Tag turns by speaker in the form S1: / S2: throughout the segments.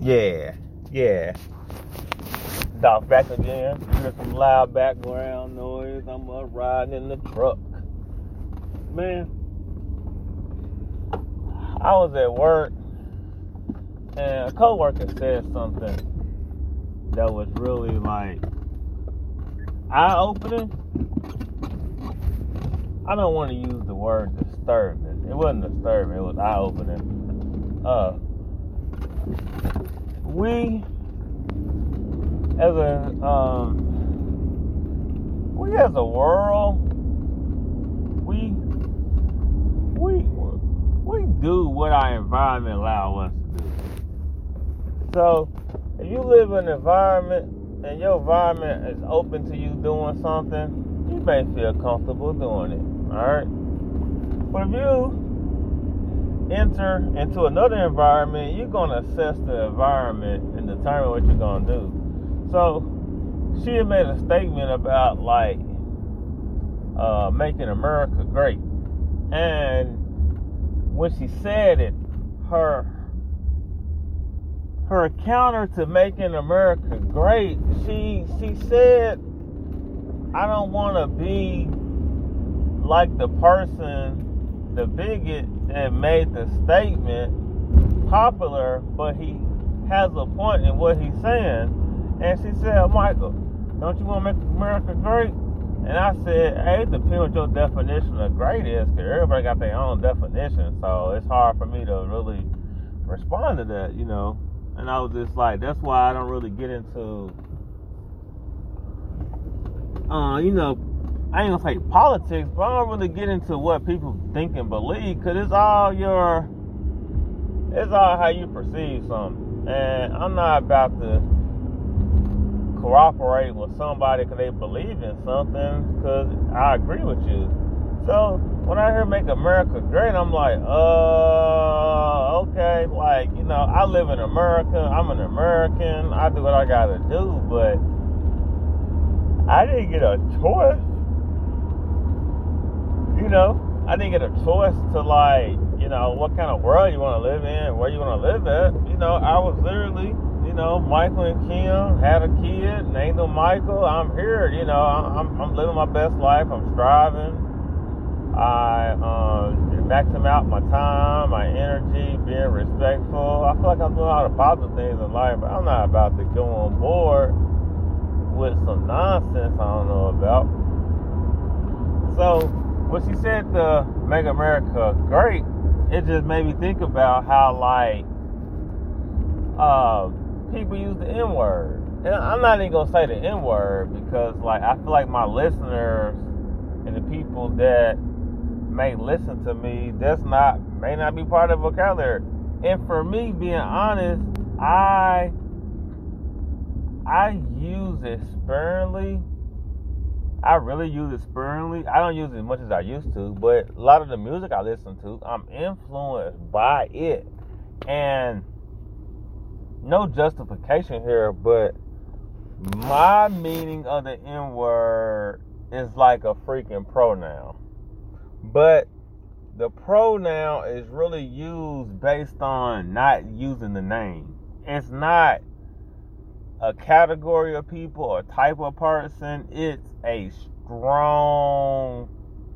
S1: Yeah, yeah. Back again. Hear some loud background noise. I'm up riding in the truck. Man, I was at work and a coworker said something that was really like eye opening. I don't want to use the word disturbing. It wasn't disturbing, it was eye opening. Uh we as a um we as a world we we we do what our environment allows us to do. So if you live in an environment and your environment is open to you doing something, you may feel comfortable doing it. Alright? But if you enter into another environment, you're gonna assess the environment and determine what you're gonna do. So she had made a statement about like uh, making America great. And when she said it, her her counter to making America great, she she said, I don't want to be like the person, the bigot that made the statement popular, but he has a point in what he's saying. And she said, Michael, don't you want to make America great? And I said, hey, it depends what your definition of great is, because everybody got their own definition. So it's hard for me to really respond to that, you know. And I was just like, that's why I don't really get into, uh, you know, I ain't gonna say politics, but I don't really get into what people think and believe, because it's all your, it's all how you perceive something. And I'm not about to cooperate with somebody because they believe in something, because I agree with you. So when I hear make America great, I'm like, uh, okay, like, you know, I live in America, I'm an American, I do what I gotta do, but I didn't get a choice. You know, I didn't get a choice to like, you know, what kind of world you wanna live in, where you wanna live at. You know, I was literally, you know, Michael and Kim had a kid, named him Michael. I'm here, you know, I'm, I'm living my best life, I'm striving. I um, maxing out my time, my energy, being respectful. I feel like I'm doing all the positive things in life, but I'm not about to go on board with some nonsense I don't know about. So, when she said to make America great, it just made me think about how, like, uh, people use the N word. And I'm not even gonna say the N word because, like, I feel like my listeners and the people that may listen to me, that's not may not be part of vocabulary. And for me, being honest, I I use it sparingly. I really use it sparingly. I don't use it as much as I used to, but a lot of the music I listen to, I'm influenced by it. And no justification here, but my meaning of the N word is like a freaking pronoun. But the pronoun is really used based on not using the name. It's not a category of people or type of person. It's a strong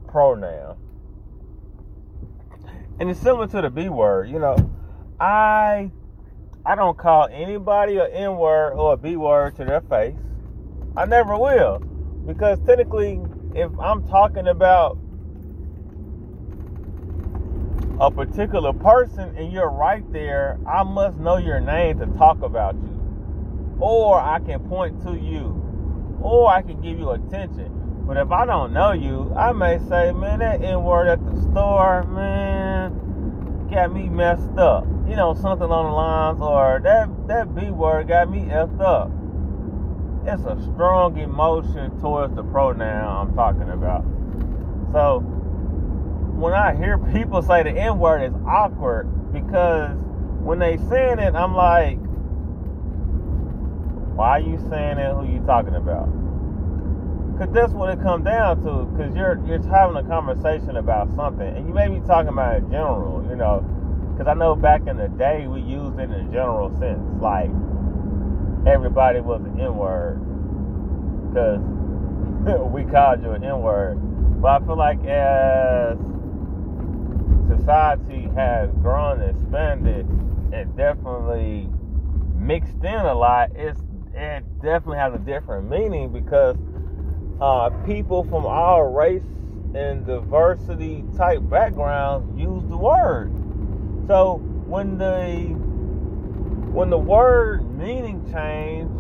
S1: pronoun. And it's similar to the B word. You know, I I don't call anybody an N word or a B word to their face. I never will. Because technically, if I'm talking about a particular person and you're right there, I must know your name to talk about you. Or I can point to you. Or I can give you attention. But if I don't know you, I may say, man, that N word at the store, man, got me messed up. You know, something on the lines, or that that B word got me effed up. It's a strong emotion towards the pronoun I'm talking about. So when I hear people say the N word, it's awkward because when they saying it, I'm like, why are you saying it? Who are you talking about? Cause that's what it comes down to. Cause you're you're having a conversation about something, and you may be talking about it general, you know. Cause I know back in the day we used it in a general sense, like everybody was an N word, cause we called you an N word. But I feel like as society has grown and expanded, and definitely mixed in a lot, it's it definitely has a different meaning because uh, people from all race and diversity type backgrounds use the word. So when the when the word meaning change,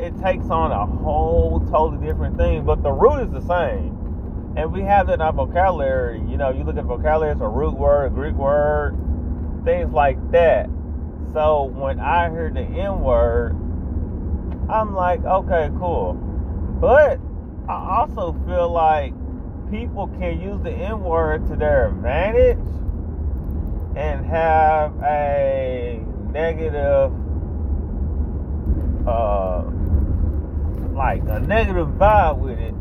S1: it takes on a whole totally different thing, but the root is the same. And we have that in our vocabulary. You know, you look at vocabulary, it's a root word, a Greek word, things like that. So when I hear the N word, I'm like, okay, cool. But I also feel like people can use the N word to their advantage and have a negative, uh, like a negative vibe with it.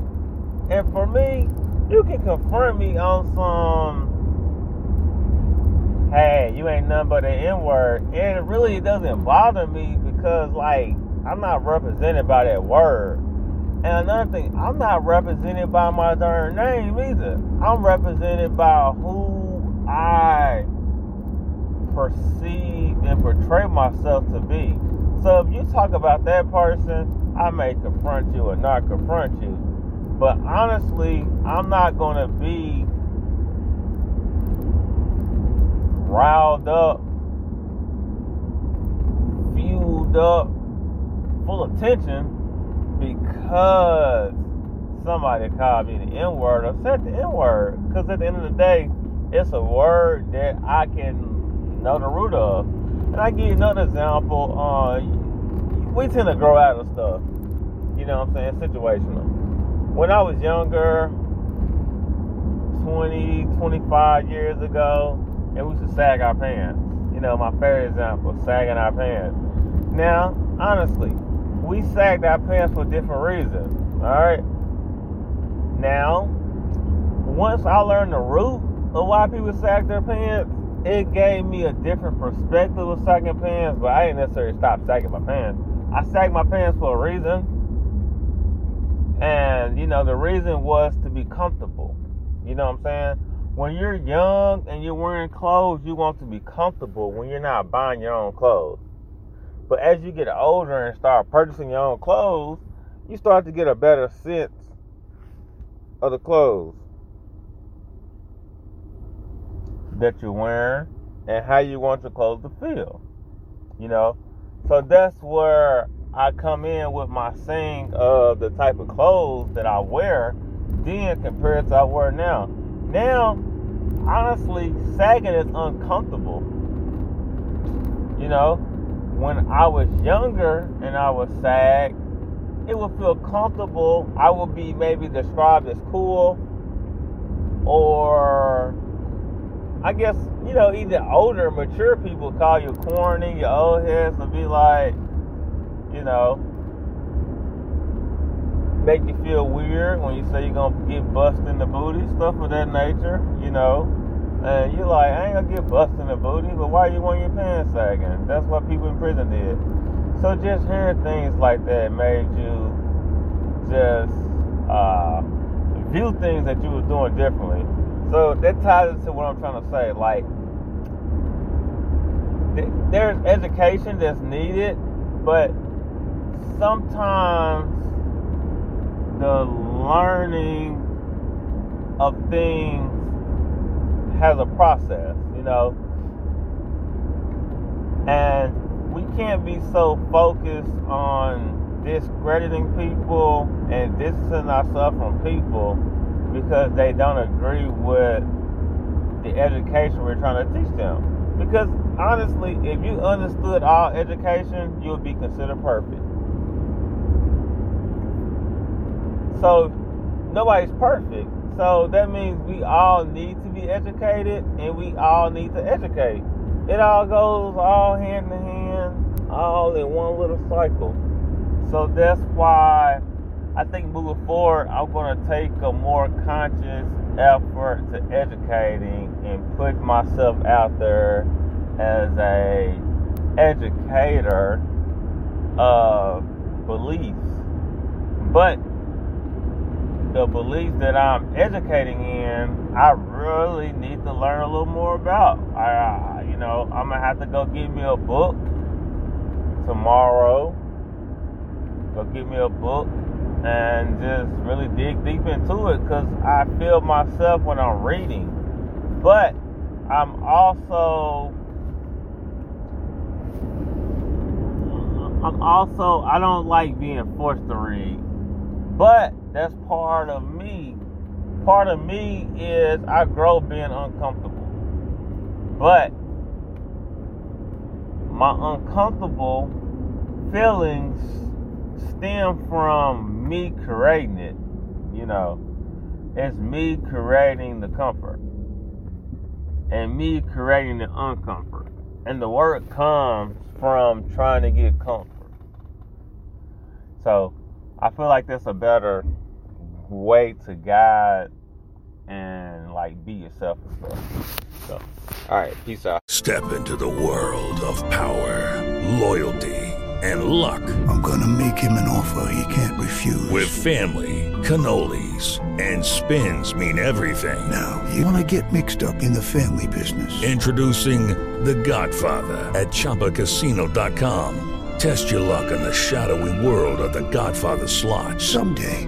S1: And for me, you can confront me on some, hey, you ain't nothing but an N word. And it really doesn't bother me because, like, I'm not represented by that word. And another thing, I'm not represented by my darn name either. I'm represented by who I perceive and portray myself to be. So if you talk about that person, I may confront you or not confront you. But honestly, I'm not going to be riled up, fueled up, full of tension because somebody called me the N word or said the N word. Because at the end of the day, it's a word that I can know the root of. And I give you another example. Uh, we tend to grow out of stuff. You know what I'm saying? Situational. When I was younger, 20, 25 years ago, and we used to sag our pants. You know, my favorite example, sagging our pants. Now, honestly, we sagged our pants for different reasons. All right. Now, once I learned the root of why people sag their pants, it gave me a different perspective of sagging pants. But I didn't necessarily stop sagging my pants. I sagged my pants for a reason, and you know the reason was to be comfortable. You know what I'm saying? When you're young and you're wearing clothes, you want to be comfortable when you're not buying your own clothes. But as you get older and start purchasing your own clothes, you start to get a better sense of the clothes that you're wearing and how you want your clothes to feel. You know? So that's where I come in with my saying of the type of clothes that I wear then compared to I wear now. Now, honestly, sagging is uncomfortable. You know, when I was younger and I was sad, it would feel comfortable. I would be maybe described as cool, or I guess, you know, either older, mature people call you corny, your old heads would be like, you know, make you feel weird when you say you're gonna get busted in the booty, stuff of that nature, you know. And you're like, I ain't gonna get busted in the booty, but why you want your pants sagging? That's what people in prison did. So just hearing things like that made you just uh, view things that you were doing differently. So that ties into what I'm trying to say. Like, there's education that's needed, but sometimes the learning of things has a process, you know. And we can't be so focused on discrediting people and distancing ourselves from people because they don't agree with the education we're trying to teach them. Because honestly, if you understood all education, you would be considered perfect. So nobody's perfect. So that means we all need to be educated and we all need to educate. It all goes all hand in hand, all in one little cycle. So that's why I think moving forward, I'm going to take a more conscious effort to educating and put myself out there as a educator of beliefs. But the beliefs that I'm educating in, I really need to learn a little more about. I, you know, I'm gonna have to go get me a book tomorrow. Go get me a book and just really dig deep into it because I feel myself when I'm reading. But I'm also I'm also I don't like being forced to read. But that's part of me. Part of me is I grow being uncomfortable. But my uncomfortable feelings stem from me creating it. You know, it's me creating the comfort and me creating the uncomfort. And the word comes from trying to get comfort. So I feel like that's a better way to God and like be yourself and stuff. So, all right, peace out.
S2: Step into the world of power, loyalty, and luck.
S3: I'm gonna make him an offer he can't refuse.
S2: With family, cannolis, and spins mean everything.
S3: Now, you wanna get mixed up in the family business.
S2: Introducing The Godfather at ChumbaCasino.com. Test your luck in the shadowy world of The Godfather slot.
S3: Someday,